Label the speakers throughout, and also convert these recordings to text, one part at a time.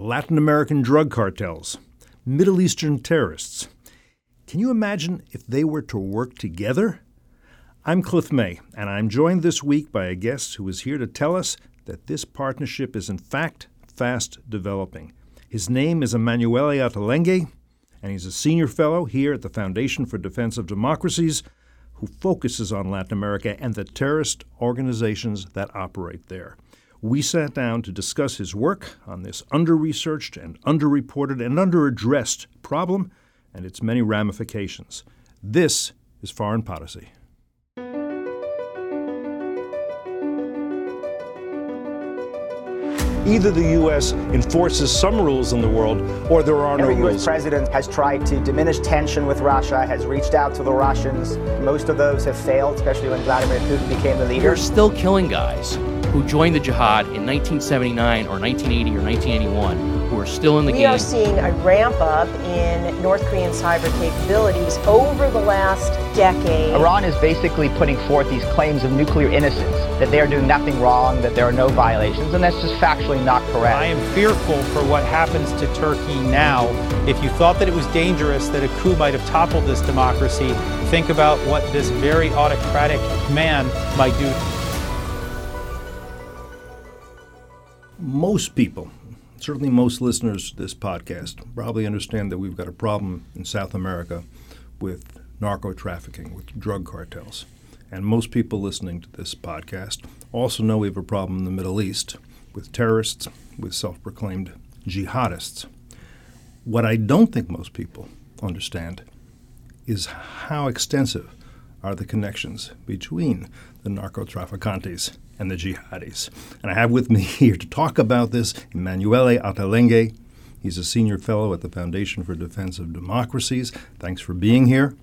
Speaker 1: Latin American drug cartels, Middle Eastern terrorists. Can you imagine if they were to work together? I'm Cliff May, and I'm joined this week by a guest who is here to tell us that this partnership is in fact fast developing. His name is Emanuele Ottolenghi, and he's a senior fellow here at the Foundation for Defense of Democracies who focuses on Latin America and the terrorist organizations that operate there. We sat down to discuss his work on this under researched and underreported and under addressed problem and its many ramifications. This is Foreign Podicy. Either the U.S. enforces some rules in the world or there are
Speaker 2: Every
Speaker 1: no
Speaker 2: U.S.
Speaker 1: rules.
Speaker 2: president has tried to diminish tension with Russia, has reached out to the Russians. Most of those have failed, especially when Vladimir Putin became the leader.
Speaker 3: You're still killing guys who joined the jihad in 1979 or 1980 or 1981 who are still in the
Speaker 4: We
Speaker 3: game.
Speaker 4: We are seeing a ramp up in North Korean cyber capabilities over the last decade.
Speaker 5: Iran is basically putting forth these claims of nuclear innocence, that they are doing nothing wrong, that there are no violations, and that's just factually not correct.
Speaker 6: I am fearful for what happens to Turkey now. If you thought that it was dangerous that a coup might have toppled this democracy, think about what this very autocratic man might do.
Speaker 1: Most people, certainly most listeners to this podcast, probably understand that we've got a problem in South America with narco trafficking, with drug cartels. And most people listening to this podcast also know we have a problem in the Middle East with terrorists, with self proclaimed jihadists. What I don't think most people understand is how extensive are the connections between the narco trafficantes and the jihadis. And I have with me here to talk about this Emanuele Ottolenghi. He's a senior fellow at the Foundation for Defense of Democracies. Thanks for being here.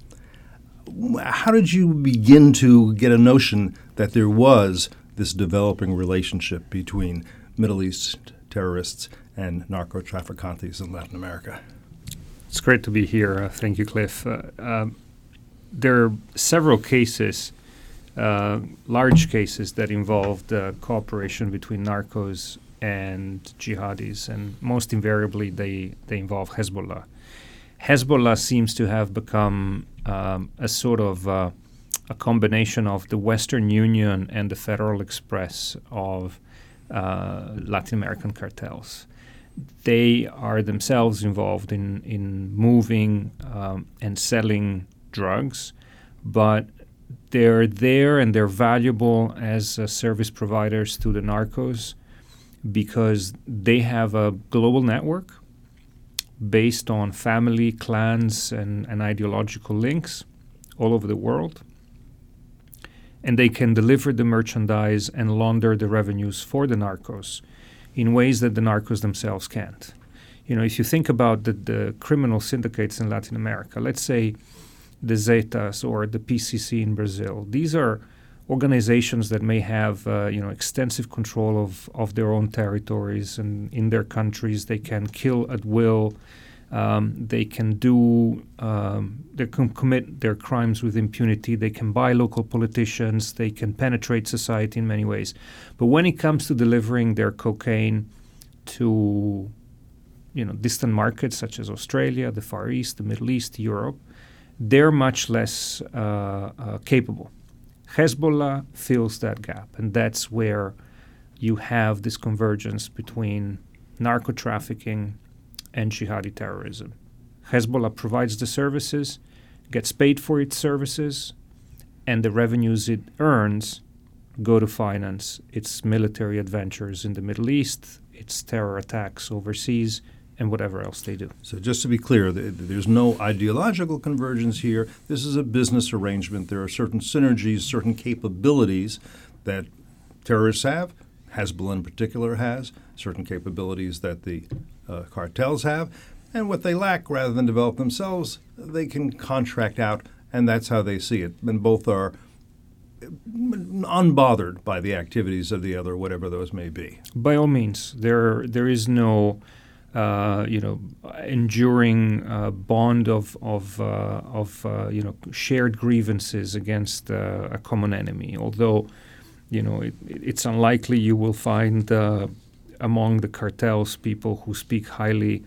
Speaker 1: How did you begin to get a notion that there was this developing relationship between Middle East terrorists and narco trafficantes in Latin America?
Speaker 7: It's great to be here. Uh, thank you, Cliff. Uh, um, there are several cases, large cases, that involved uh, cooperation between narcos and jihadis, and most invariably they, they involve Hezbollah. Hezbollah seems to have become um, a sort of uh, a combination of the Western Union and the Federal Express of uh, Latin American cartels they are themselves involved in, in moving um, and selling drugs, but they're there and they're valuable as uh, service providers to the narcos because they have a global network based on family, clans, and, and ideological links all over the world. And they can deliver the merchandise and launder the revenues for the narcos in ways that the narcos themselves can't. You know, if you think about the, the criminal syndicates in Latin America, let's say the Zetas or the PCC in Brazil, these are organizations that may have uh, you know extensive control of, of their own territories and in their countries. They can kill at will. Um, they can do um, they can commit their crimes with impunity. They can buy local politicians. They can penetrate society in many ways. But when it comes to delivering their cocaine to you know distant markets such as Australia the Far East the Middle East Europe they're much less uh, uh, capable Hezbollah fills that gap, and that's where you have this convergence between narco trafficking and jihadi terrorism. Hezbollah provides the services, gets paid for its services, and the revenues it earns go to finance its military adventures in the Middle East, its terror attacks overseas, and whatever else they do.
Speaker 1: So, just to be clear, there's no ideological convergence here. This is a business arrangement. There are certain synergies, certain capabilities that terrorists have, Hezbollah in particular has, certain capabilities that the uh, cartels have, and what they lack, rather than develop themselves, they can contract out, and that's how they see it. And both are unbothered by the activities of the other, whatever those may be.
Speaker 7: By all means, there there is no uh, you know enduring uh, bond of of uh, of uh, you know shared grievances against a common enemy. Although you know it, it's unlikely you will find among the cartels people who speak highly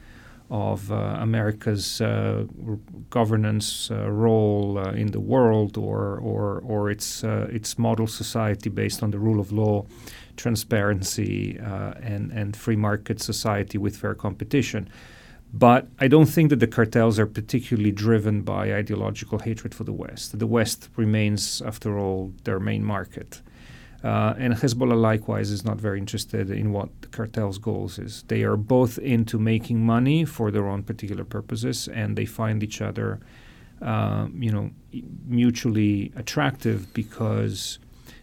Speaker 7: of uh, America's uh, r- governance uh, role in the world or or or its its model society based on the rule of law, transparency, uh, and and free market society with fair competition. But I don't think that the cartels are particularly driven by ideological hatred for the West. The West remains, after all, their main market. Uh, and Hezbollah likewise is not very interested in what the cartel's goals is. They are both into making money for their own particular purposes, and they find each other, uh, you know, mutually attractive because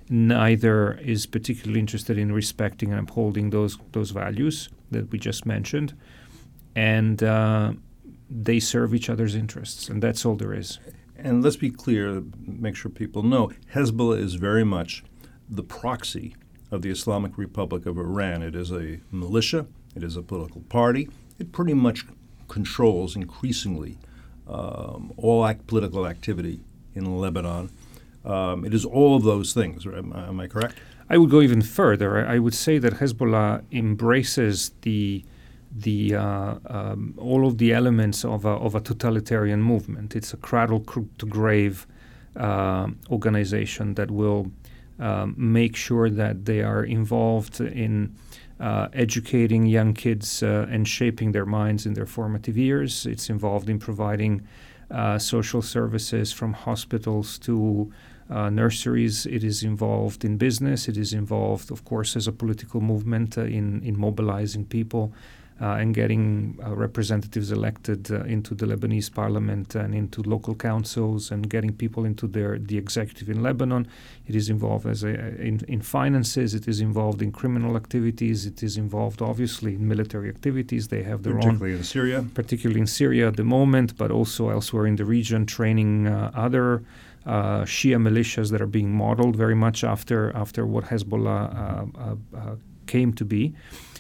Speaker 7: neither is particularly interested in respecting and upholding those those values that we just mentioned, and uh, they serve each other's interests, and that's all there is.
Speaker 1: And let's be clear, make sure people know, Hezbollah is very much the proxy of the Islamic Republic of Iran. It is a militia, it is a political party. It pretty much controls increasingly um, all act- political activity in Lebanon. Um, it is all of those things. Am, am, I correct?
Speaker 7: I would go even further. I, I would say that Hezbollah embraces the the uh, um, all of the elements of a, of a totalitarian movement. It's a cradle to grave uh, organization that will um, make sure that they are involved in uh, educating young kids uh, and shaping their minds in their formative years. It's involved in providing uh, social services from hospitals to uh, nurseries. It is involved in business. It is involved, of course, as a political movement uh, in, in mobilizing people uh, and getting uh, representatives elected uh, into the Lebanese parliament and into local councils and getting people into their the executive in Lebanon. It is involved as a, in, in finances. It is involved in criminal activities. It is involved, obviously, in military activities. They have their
Speaker 1: particularly
Speaker 7: own,
Speaker 1: in Syria,
Speaker 7: particularly in Syria at the moment, but also elsewhere in the region, training uh, other. Uh, Shia militias that are being modeled very much after after what Hezbollah uh, came to be.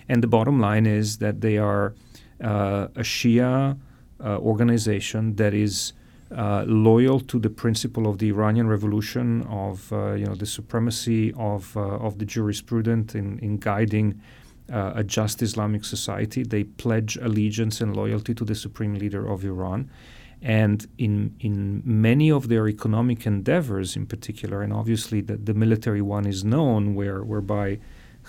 Speaker 7: And the bottom line is that they are uh, a Shia uh, organization that is uh, loyal to the principle of the Iranian Revolution, of uh, you know the supremacy of uh, of the jurisprudent in, in guiding uh, a just Islamic society. They pledge allegiance and loyalty to the supreme leader of Iran. And in in many of their economic endeavors, in particular, and obviously the, the military one is known, where whereby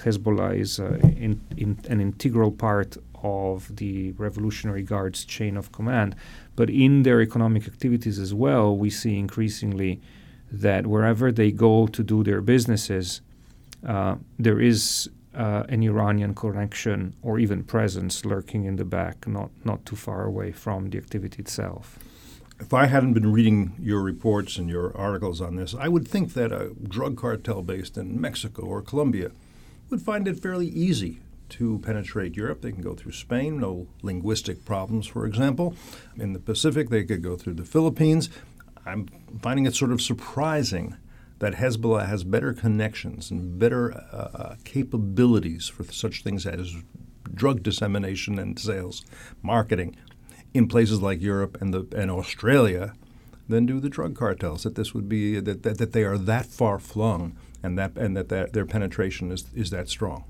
Speaker 7: Hezbollah is uh, in, in an integral part of the Revolutionary Guard's chain of command. But in their economic activities as well, we see increasingly that wherever they go to do their businesses, uh, there is uh, an Iranian connection or even presence lurking in the back, not, not too far away from the activity itself.
Speaker 1: If I hadn't been reading your reports and your articles on this, I would think that a drug cartel based in Mexico or Colombia would find it fairly easy to penetrate Europe. They can go through Spain, no linguistic problems, for example. In the Pacific, they could go through the Philippines. I'm finding it sort of surprising that Hezbollah has better connections and better uh, uh capabilities for such things as drug dissemination and sales, marketing in places like Europe and, the, and Australia than do the drug cartels. That this would be that, that, that they are that far flung and that and that, that their penetration is is that strong.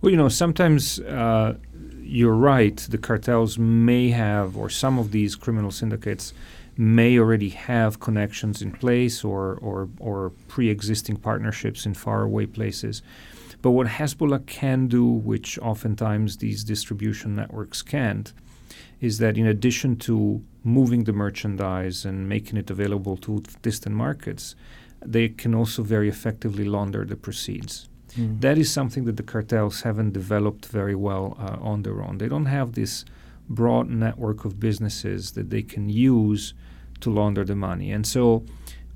Speaker 7: Well, you know, sometimes uh, you're right. The cartels may have, or some of these criminal syndicates may already have connections in place or or, or pre-existing partnerships in faraway places. But what Hezbollah can do, which oftentimes these distribution networks can't, is that in addition to moving the merchandise and making it available to distant markets, they can also very effectively launder the proceeds. Mm. That is something that the cartels haven't developed very well uh, on their own. They don't have this broad network of businesses that they can use to launder the money. And so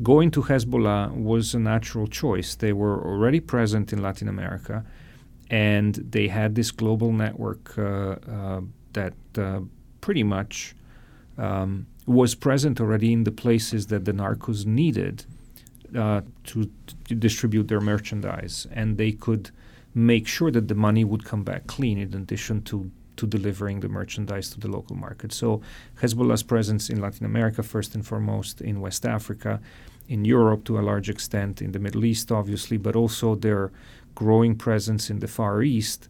Speaker 7: going to Hezbollah was a natural choice. They were already present in Latin America and they had this global network uh, uh, that uh, pretty much um, was present already in the places that the narcos needed uh, to, to, distribute their merchandise, and they could make sure that the money would come back clean in addition to to delivering the merchandise to the local market. So Hezbollah's presence in Latin America, first and foremost, in West Africa, in Europe to a large extent, in the Middle East, obviously, but also their growing presence in the Far East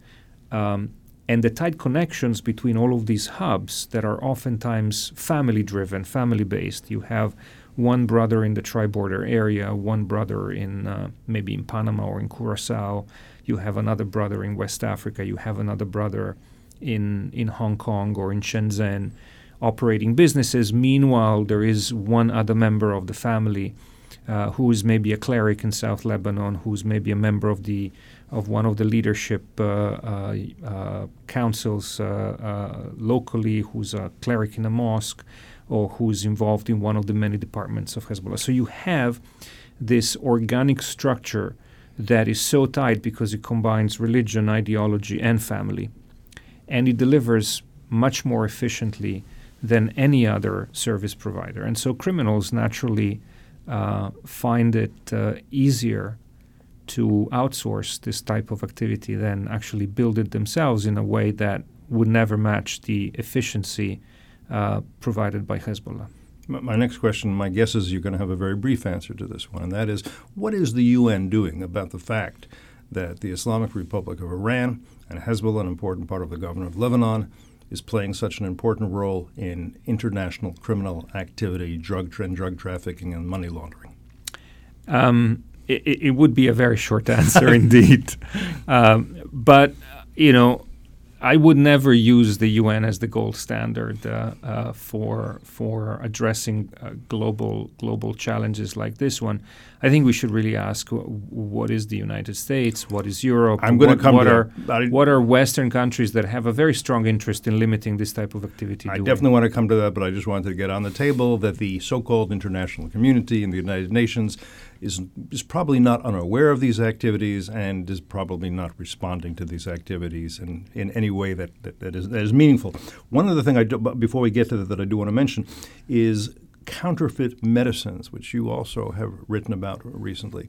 Speaker 7: Um, and the tight connections between all of these hubs that are oftentimes family driven, family based. You have one brother in the tri border area, one brother in uh, maybe in Panama or in Curacao. You have another brother in West Africa. You have another brother in, in Hong Kong or in Shenzhen operating businesses. Meanwhile, there is one other member of the family uh, who is maybe a cleric in South Lebanon, who's maybe a member of the of one of the leadership uh, uh, uh councils uh, uh, locally, who's a cleric in a mosque, or who's involved in one of the many departments of Hezbollah. So you have this organic structure that is so tight because it combines religion, ideology, and family, and it delivers much more efficiently than any other service provider. And so criminals naturally uh, find it uh, easier to outsource this type of activity than actually build it themselves in a way that would never match the efficiency uh, provided by Hezbollah.
Speaker 1: My next question, my guess is you're going to have a very brief answer to this one, and that is what is the UN doing about the fact that the Islamic Republic of Iran and Hezbollah, an important part of the government of Lebanon, is playing such an important role in international criminal activity, drug and drug trafficking, and money laundering?
Speaker 7: Um, it, it, would be a very short answer indeed, um, but you know I would never use the UN as the gold standard uh, uh, for for addressing uh, global global challenges like this one. I think we should really ask what is the United States, what is Europe,
Speaker 1: I'm going
Speaker 7: to
Speaker 1: come
Speaker 7: what are that. what are Western countries that have a very strong interest in limiting this type of activity.
Speaker 1: I
Speaker 7: doing?
Speaker 1: definitely want to come to that, but I just wanted to get on the table that the so-called international community and the United Nations is is probably not unaware of these activities and is probably not responding to these activities in, in any way that, that, that, is, that is meaningful. One other thing I do, before we get to that that I do want to mention is counterfeit medicines, which you also have written about recently.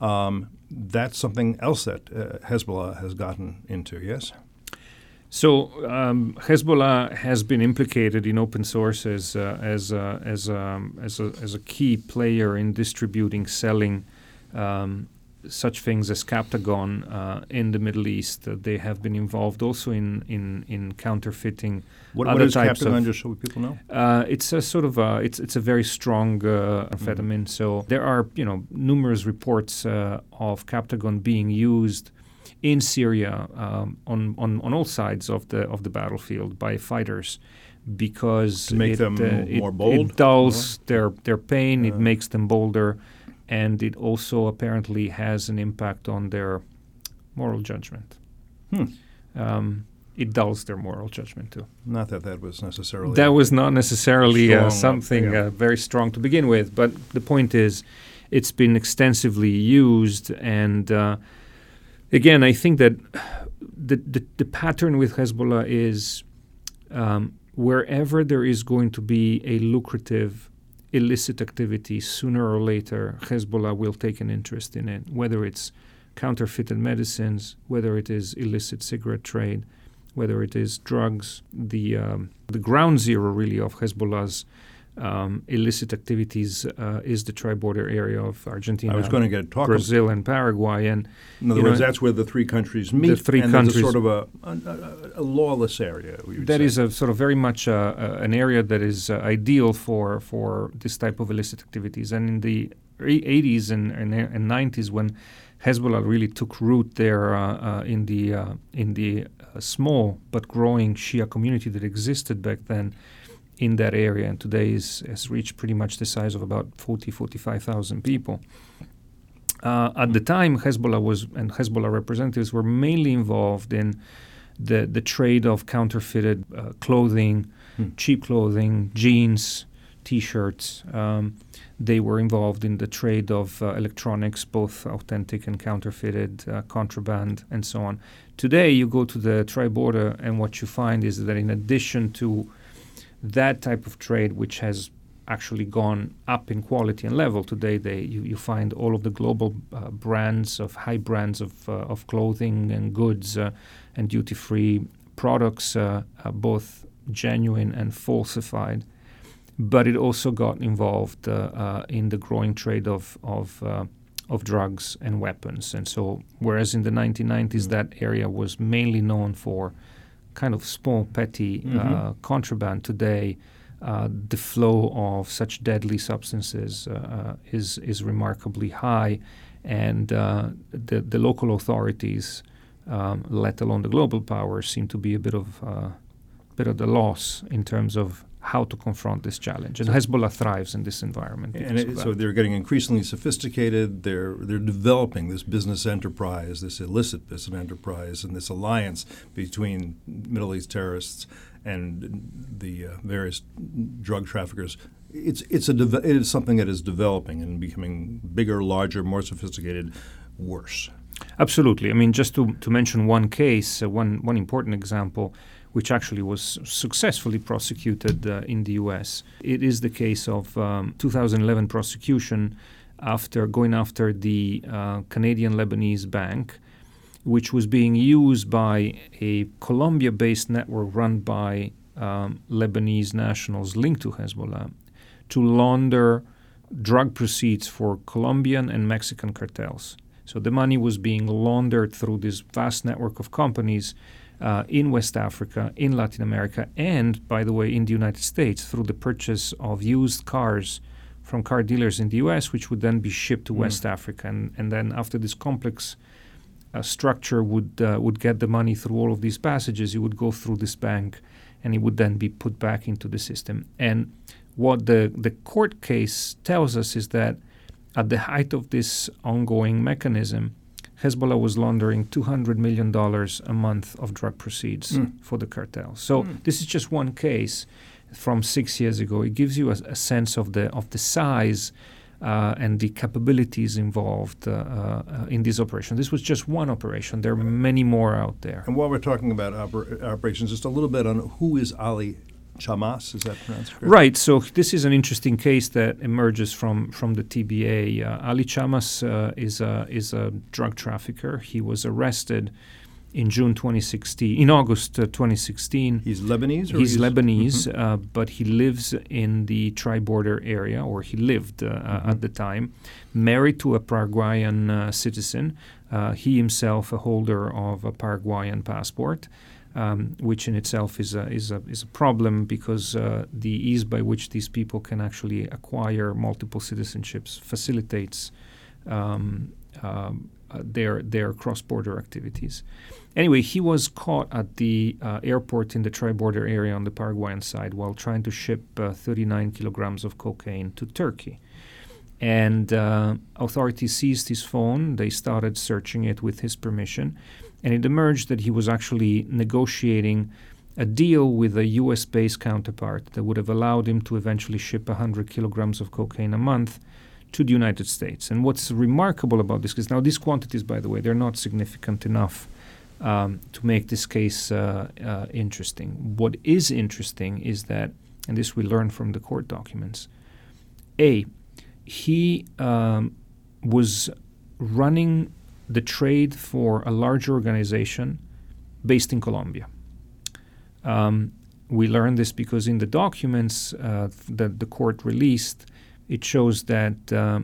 Speaker 1: Um, that's something else that uh, Hezbollah has gotten into, yes?
Speaker 7: So um, Hezbollah has been implicated in open source as uh, as uh, as, um, as, a, as a key player in distributing, selling um, such things as Captagon uh, in the Middle East. they have been involved also in in, in counterfeiting.
Speaker 1: What,
Speaker 7: other
Speaker 1: what is
Speaker 7: types
Speaker 1: Captagon?
Speaker 7: Of,
Speaker 1: just so people know.
Speaker 7: Uh, it's a sort of a, it's it's a very strong uh, amphetamine. Mm-hmm. So there are you know numerous reports uh, of Captagon being used in Syria um, on, on, on all sides of the of the battlefield by fighters because
Speaker 1: to make
Speaker 7: it,
Speaker 1: them
Speaker 7: uh,
Speaker 1: more
Speaker 7: it,
Speaker 1: bold.
Speaker 7: It dulls their their pain. It makes them bolder, and it also apparently has an impact on their moral judgment.
Speaker 1: Hmm.
Speaker 7: Um, it dulls their moral judgment too.
Speaker 1: Not that that was necessarily.
Speaker 7: That was not necessarily uh, something
Speaker 1: yeah.
Speaker 7: uh, very strong to begin with, but the point is, it's been extensively used and uh, again, I think that the, the, the pattern with Hezbollah is um, wherever there is going to be a lucrative illicit activity, sooner or later, Hezbollah will take an interest in it, whether it's counterfeited medicines, whether it is illicit cigarette trade, whether it is drugs. The, um, the ground zero, really, of Hezbollah's um, illicit activities uh, is the tri-border area of Argentina,
Speaker 1: I was going to get talk
Speaker 7: Brazil, and Paraguay. And
Speaker 1: in other words, know, that's where the three countries meet.
Speaker 7: The three countries,
Speaker 1: sort of a, a, a, lawless area.
Speaker 7: That
Speaker 1: say.
Speaker 7: is a sort of very much uh, uh, an area that is uh, ideal for for this type of illicit activities. And in the 80s and, and, and 90s, when Hezbollah really took root there uh, uh, in the in the small but growing Shia community that existed back then in that area, and today is, has reached pretty much the size of about 40, 45,000 people. Uh, at the time, Hezbollah was and Hezbollah representatives were mainly involved in the the trade of counterfeited uh, clothing, hmm. cheap clothing, jeans, T-shirts. Um, they were involved in the trade of uh, electronics, both authentic and counterfeited, uh, contraband, and so on. Today, you go to the tri-border, and what you find is that in addition to that type of trade, which has actually gone up in quality and level today, they you, you find all of the global uh, brands of high brands of uh, of clothing and goods uh, and duty free products, uh, both genuine and falsified. But it also got involved uh, uh, in the growing trade of of of drugs and weapons. And so, whereas in the 1990s that area was mainly known for kind of small, petty uh, contraband, today uh, the flow of such deadly substances uh, is is remarkably high, and uh, the the local authorities, um, let alone the global powers, seem to be a bit of uh, bit of the loss in terms of how to confront this challenge. And Hezbollah thrives in this environment.
Speaker 1: And it, so they're getting increasingly sophisticated. They're they're developing this business enterprise, this illicit business enterprise, and this alliance between Middle East terrorists and the uh, various drug traffickers. It's it's a deve- it is something that is developing and becoming bigger, larger, more sophisticated, worse.
Speaker 7: Absolutely. I mean, just to, to mention one case, uh, one, one important example, which actually was successfully prosecuted uh, in the US. It is the case of um, 2011 prosecution after going after the uh, Canadian Lebanese bank, which was being used by a Colombia based network run by um, Lebanese nationals linked to Hezbollah to launder drug proceeds for Colombian and Mexican cartels. So the money was being laundered through this vast network of companies uh, in West Africa, in Latin America, and, by the way, in the United States through the purchase of used cars from car dealers in the US, which would then be shipped to West Africa. And, and then after this complex uh, structure would, uh, would get the money through all of these passages, it would go through this bank and it would then be put back into the system. And what the, the court case tells us is that at the height of this ongoing mechanism, Hezbollah was laundering $200 million a month of drug proceeds for the cartel. So this is just one case from six years ago. It gives you a, a sense of the, of the size uh, and the capabilities involved uh, uh, in this operation. This was just one operation. There are many more out there.
Speaker 1: And while we're talking about oper- operations, just a little bit on who is Ali Chamas. Is that pronounced correct?
Speaker 7: Right. So this is an interesting case that emerges from from the TBA. Uh, Ali Chamas uh, is a is a drug trafficker. He was arrested in June 2016. In August uh, 2016.
Speaker 1: He's Lebanese. Or
Speaker 7: He's Lebanese, uh, but he lives in the tri-border area, or he lived uh, uh, at the time, married to a Paraguayan uh, citizen. Uh, he himself a holder of a Paraguayan passport, um, which in itself is a is a is a problem because uh, the ease by which these people can actually acquire multiple citizenships facilitates. Um, um, uh, their their cross-border activities. Anyway, he was caught at the uh, airport in the tri-border area on the Paraguayan side while trying to ship uh, 39 kilograms of cocaine to Turkey. And uh, authorities seized his phone. They started searching it with his permission, and it emerged that he was actually negotiating a deal with a U.S.-based counterpart that would have allowed him to eventually ship 100 kilograms of cocaine a month to the United States. And what's remarkable about this case, now these quantities, by the way, they're not significant enough um, to make this case uh, uh, interesting. What is interesting is that, and this we learn from the court documents, A, he um, was running the trade for a large organization based in Colombia. Um, we learned this because in the documents uh, that the court released, it shows that uh,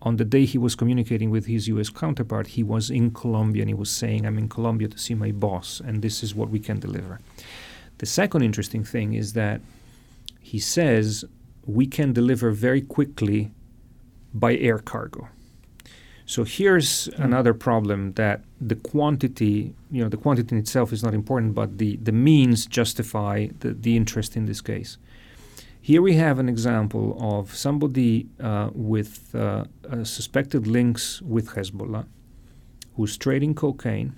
Speaker 7: on the day he was communicating with his U.S. counterpart, he was in Colombia and he was saying, I'm in Colombia to see my boss, and this is what we can deliver. The second interesting thing is that he says we can deliver very quickly by air cargo. So here's another problem that the quantity, you know, the quantity in itself is not important, but the, the means justify the, the interest in this case. Here we have an example of somebody uh, with uh, uh, suspected links with Hezbollah who's trading cocaine.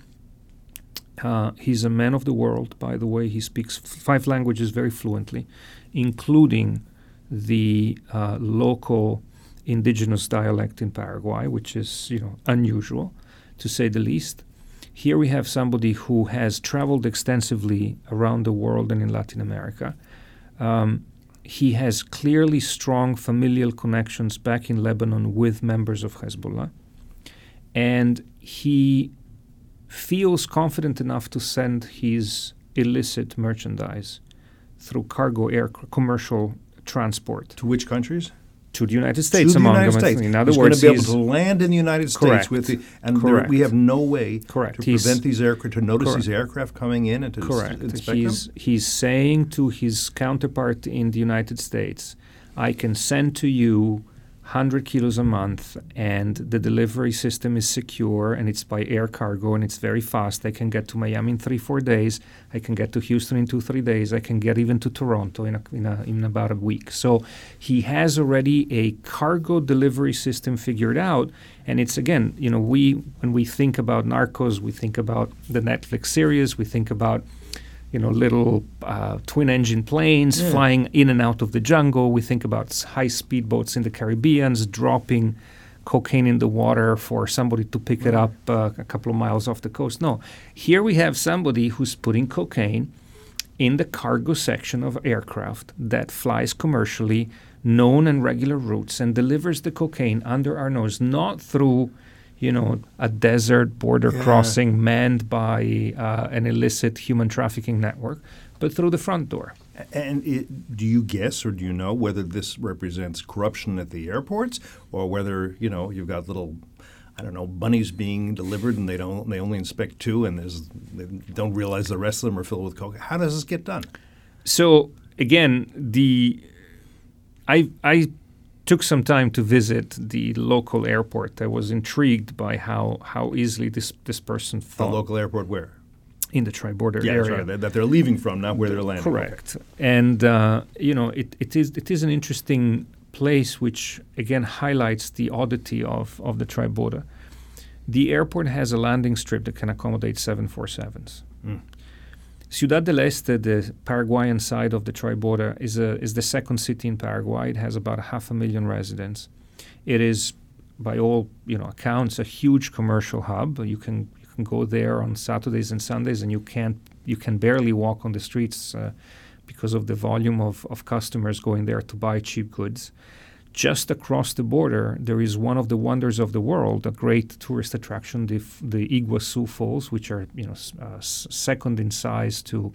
Speaker 7: Uh, he's a man of the world, by the way. He speaks f- five languages very fluently, including the uh, local indigenous dialect in Paraguay, which is you know unusual, to say the least. Here we have somebody who has traveled extensively around the world and in Latin America. Um, he has clearly strong familial connections back in Lebanon with members of Hezbollah. And he feels confident enough to send his illicit merchandise through cargo air commercial transport
Speaker 1: To which countries?
Speaker 7: To the United States,
Speaker 1: to the United. States.
Speaker 7: In other
Speaker 1: he's
Speaker 7: words,
Speaker 1: going to be able to land in the United
Speaker 7: Correct.
Speaker 1: States with the, and there, we have no way
Speaker 7: Correct.
Speaker 1: to
Speaker 7: He's-
Speaker 1: prevent these aircraft to notice
Speaker 7: Correct.
Speaker 1: these aircraft coming in and to
Speaker 7: Correct.
Speaker 1: inspect
Speaker 7: He's
Speaker 1: them.
Speaker 7: he's saying to his counterpart in the United States, I can send to you 100 kilos a month and the delivery system is secure and it's by air cargo and it's very fast. I can get to Miami in three, four days. I can get to Houston in two, three days. I can get even to Toronto in, a, in, a, in about a week. So he has already a cargo delivery system figured out. And it's again, you know, we when we think about Narcos, we think about the Netflix series, we think about you know, little uh, twin-engine planes
Speaker 1: Yeah.
Speaker 7: flying in and out of the jungle. We think about high-speed boats in the Caribbean dropping cocaine in the water for somebody to pick it up uh, a couple of miles off the coast. No, here we have somebody who's putting cocaine in the cargo section of aircraft that flies commercially, known and regular routes, and delivers the cocaine under our nose, not through, you know, a desert border
Speaker 1: Yeah.
Speaker 7: crossing manned by uh, an illicit human trafficking network, but through the front door.
Speaker 1: And it, do you guess or do you know whether this represents corruption at the airports or whether you know you've got little, I don't know, bunnies being delivered and they don't they only inspect two and there's they don't realize the rest of them are filled with coke. How does this get done?
Speaker 7: So again, the I I took some time to visit the local airport. I was intrigued by how how easily this this person
Speaker 1: The local airport where?
Speaker 7: in the tri-border
Speaker 1: Yeah,
Speaker 7: area.
Speaker 1: right. That, they're leaving from, not where they're landing.
Speaker 7: Correct. And uh, you know, it, it is it is an interesting place, which again highlights the oddity of of the tri-border. The airport has a landing strip that can accommodate 747s.
Speaker 1: Mm.
Speaker 7: Ciudad del Este, the Paraguayan side of the tri-border, is a is the second city in Paraguay. It has about half a million residents. It is, by all you know accounts, a huge commercial hub. You can you can go there on Saturdays and Sundays, and you can't you can barely walk on the streets uh, because of the volume of, of customers going there to buy cheap goods. Just across the border, there is one of the wonders of the world, a great tourist attraction, the, the Iguazu Falls, which are you know s- uh, s- second in size to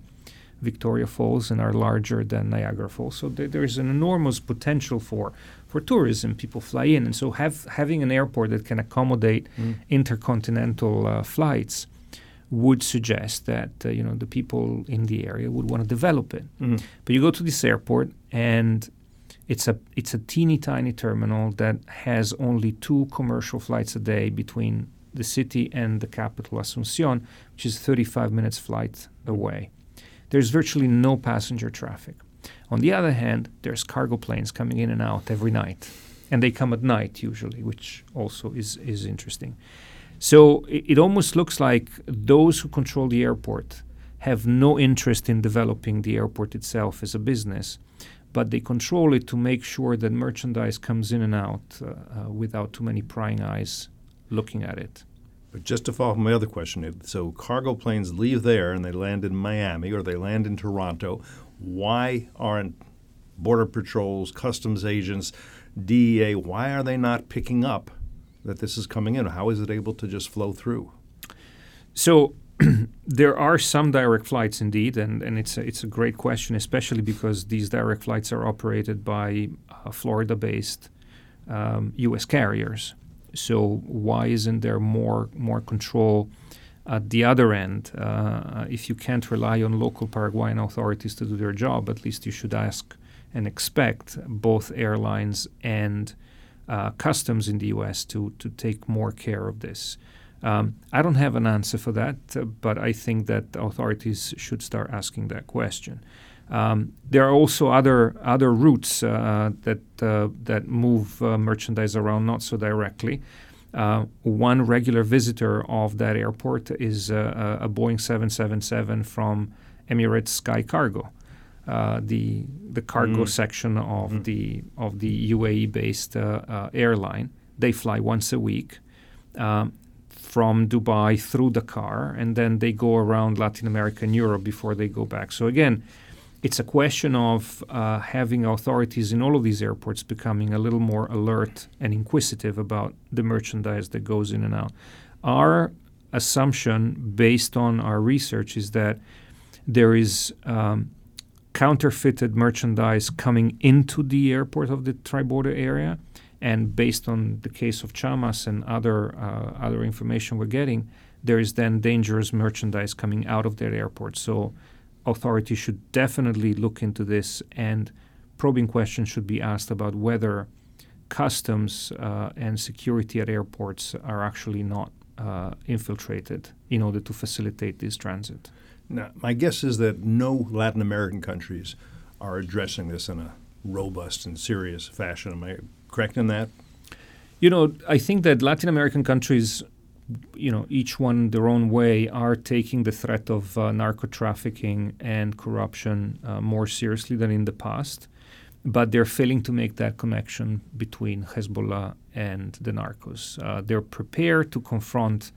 Speaker 7: Victoria Falls and are larger than Niagara Falls. So there, there is an enormous potential for for tourism. People fly in, and so have having an airport that can accommodate intercontinental uh, flights would suggest that uh, you know the people in the area would want to develop it.
Speaker 1: Mhm.
Speaker 7: But you go to this airport and it's a it's a teeny tiny terminal that has only two commercial flights a day between the city and the capital Asuncion, which is 35 minutes flight away. There's virtually no passenger traffic. On the other hand, there's cargo planes coming in and out every night, and they come at night usually, which also is is interesting. So it, it almost looks like those who control the airport have no interest in developing the airport itself as a business, but they control it to make sure that merchandise comes in and out uh, uh, without too many prying eyes looking at it.
Speaker 1: But just to follow up my other question, so cargo planes leave there and they land in Miami or they land in Toronto. Why aren't border patrols, customs agents, DEA? Why are they not picking up that this is coming in? How is it able to just flow through?
Speaker 7: So there are some direct flights indeed, and, and it's a, it's a great question, especially because these direct flights are operated by uh, Florida-based um, U.S. carriers. So why isn't there more more control at the other end? Uh, if you can't rely on local Paraguayan authorities to do their job, at least you should ask and expect both airlines and uh, customs in the U.S. to to take more care of this. Um, I don't have an answer for that, uh, but I think that authorities should start asking that question. Um, there are also other other routes uh, that uh, that move uh, merchandise around not so directly. Uh, one regular visitor of that airport is uh, a Boeing 777 from Emirates Sky Cargo, uh, the the cargo
Speaker 1: Mm.
Speaker 7: section of
Speaker 1: Mm.
Speaker 7: the of the UAE-based uh, uh, airline. They fly once a week. Um, from Dubai through Dakar, and then they go around Latin America and Europe before they go back. So again, it's a question of uh, having authorities in all of these airports becoming a little more alert and inquisitive about the merchandise that goes in and out. Our assumption, based on our research, is that there is um, counterfeited merchandise coming into the airport of the Tri-border area. And based on the case of Chamas and other uh, other information we're getting, there is then dangerous merchandise coming out of that airport. So authorities should definitely look into this, and probing questions should be asked about whether customs uh, and security at airports are actually not uh, infiltrated in order to facilitate this transit.
Speaker 1: Now, my guess is that no Latin American countries are addressing this in a robust and serious fashion. Am I correct in that?
Speaker 7: You know, I think that Latin American countries, you know, each one their own way, are taking the threat of uh, narco trafficking and corruption uh, more seriously than in the past. But they're failing to make that connection between Hezbollah and the narcos. Uh, they're prepared to confront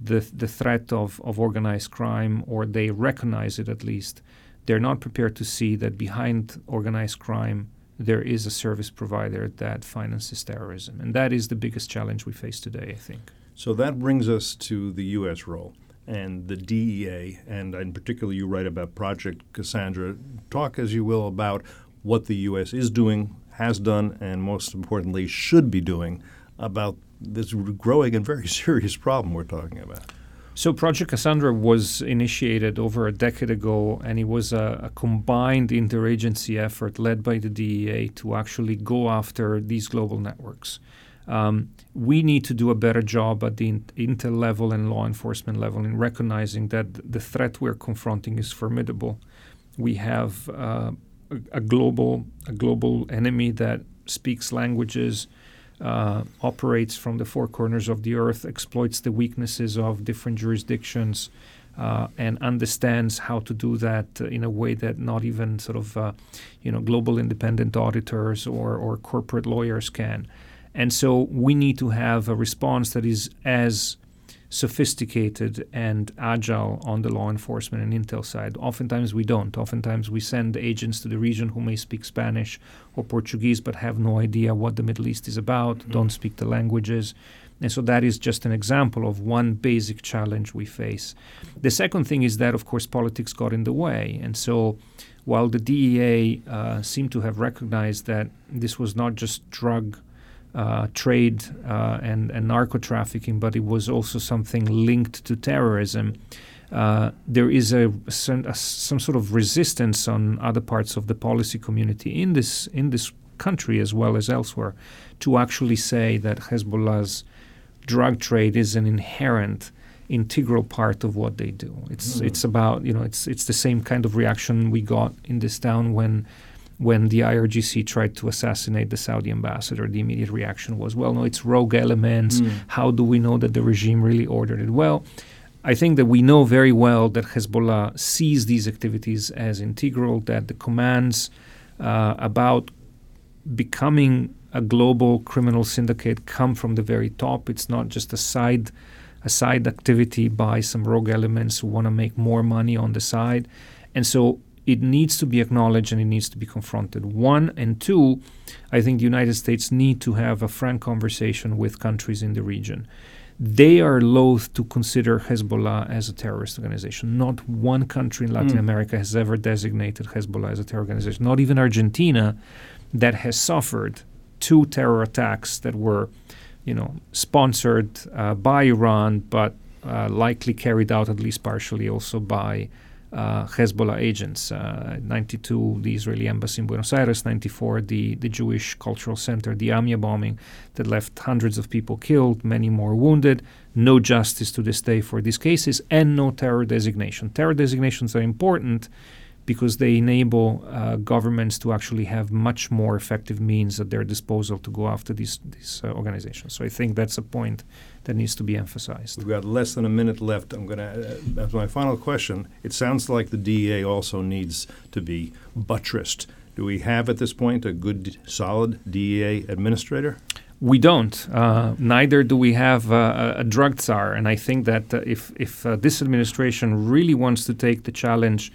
Speaker 7: the, the threat of, of organized crime, or they recognize it at least. They're not prepared to see that behind organized crime, there is a service provider that finances terrorism. And that is the biggest challenge we face today, I think.
Speaker 1: So that brings us to the U.S. role and the DEA, and in particular, you write about Project Cassandra. Talk, as you will, about what the U.S. is doing, has done, and most importantly, should be doing about this growing and very serious problem we're talking about.
Speaker 7: So, Project Cassandra was initiated over a decade ago, and it was a, a, combined interagency effort led by the DEA to actually go after these global networks. Um, we need to do a better job at the intel level and law enforcement level in recognizing that the threat we're confronting is formidable. We have uh, a, a, global a global enemy that speaks languages uh, operates from the four corners of the earth, exploits the weaknesses of different jurisdictions, uh, and understands how to do that in a way that not even sort of uh, you know global independent auditors or, or corporate lawyers can. And so we need to have a response that is as sophisticated and agile on the law enforcement and intel side. Oftentimes we don't. Oftentimes we send agents to the region who may speak Spanish or Portuguese but have no idea what the Middle East is about, mm-hmm. don't speak the languages. And so that is just an example of one basic challenge we face. The second thing is that, of course, politics got in the way. And so while the DEA uh, seemed to have recognized that this was not just drug uh, trade uh, and, and narco trafficking, but it was also something linked to terrorism. Uh, there is a, some, a, some sort of resistance on other parts of the policy community in this in this country as well as elsewhere to actually say that Hezbollah's drug trade is an inherent integral part of what they do. It's mm. it's about you know it's it's the same kind of reaction we got in this town when when the IRGC tried to assassinate the Saudi ambassador, the immediate reaction was, well, no, it's rogue elements. Mm. How do we know that the regime really ordered it? Well, I think that we know very well that Hezbollah sees these activities as integral, that the commands uh, about becoming a global criminal syndicate come from the very top. It's not just a side a side activity by some rogue elements who want to make more money on the side. And so it needs to be acknowledged and it needs to be confronted. One and two, I think the United States need to have a frank conversation with countries in the region. They are loath to consider Hezbollah as a terrorist organization. Not one country in Latin mm. America has ever designated Hezbollah as a terror organization. Not even Argentina, that has suffered two terror attacks that were, you know, sponsored uh, by Iran, but uh, likely carried out at least partially also by Hezbollah agents. Uh, 92, the Israeli embassy in Buenos Aires. 94, the, the Jewish Cultural Center, the Amia bombing that left hundreds of people killed, many more wounded. No justice to this day for these cases, and no terror designation. Terror designations are important because they enable uh, governments to actually have much more effective means at their disposal to go after these, these uh, organizations. So I think that's a point that needs to be emphasized.
Speaker 1: We've got less than a minute left. I'm going to, uh, as my final question, it sounds like the DEA also needs to be buttressed. Do we have at this point a good, solid DEA administrator?
Speaker 7: We don't. Uh, neither do we have uh, a drug czar. And I think that uh, if, if uh, this administration really wants to take the challenge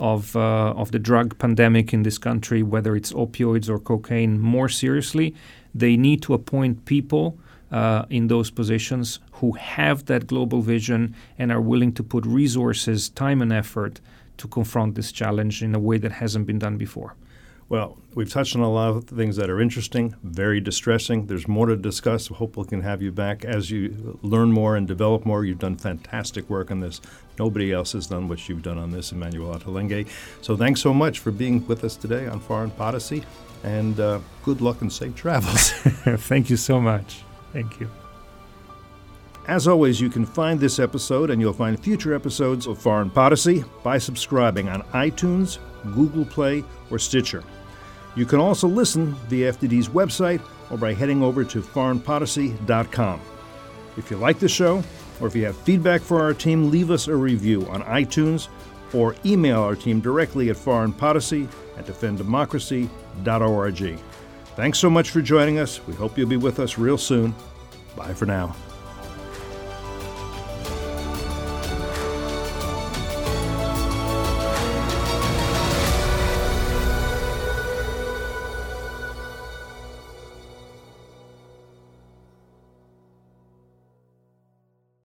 Speaker 7: of uh, of the drug pandemic in this country, whether it's opioids or cocaine, more seriously, they need to appoint people uh, in those positions who have that global vision and are willing to put resources, time, and effort to confront this challenge in a way that hasn't been done before.
Speaker 1: Well, we've touched on a lot of things that are interesting, very distressing. There's more to discuss. Hope we can have you back as you learn more and develop more. You've done fantastic work on this. Nobody else has done what you've done on this, Emmanuel Ottolenghi. So thanks so much for being with us today on Foreign Podicy, and uh, good luck and safe travels.
Speaker 7: Thank you so much. Thank you.
Speaker 1: As always, you can find this episode and you'll find future episodes of Foreign Podicy by subscribing on iTunes, Google Play, or Stitcher. You can also listen via FDD's website or by heading over to foreignpodicy.com. If you like the show, or if you have feedback for our team, leave us a review on iTunes or email our team directly at foreignpodicy at defenddemocracy.org. Thanks so much for joining us. We hope you'll be with us real soon. Bye for now.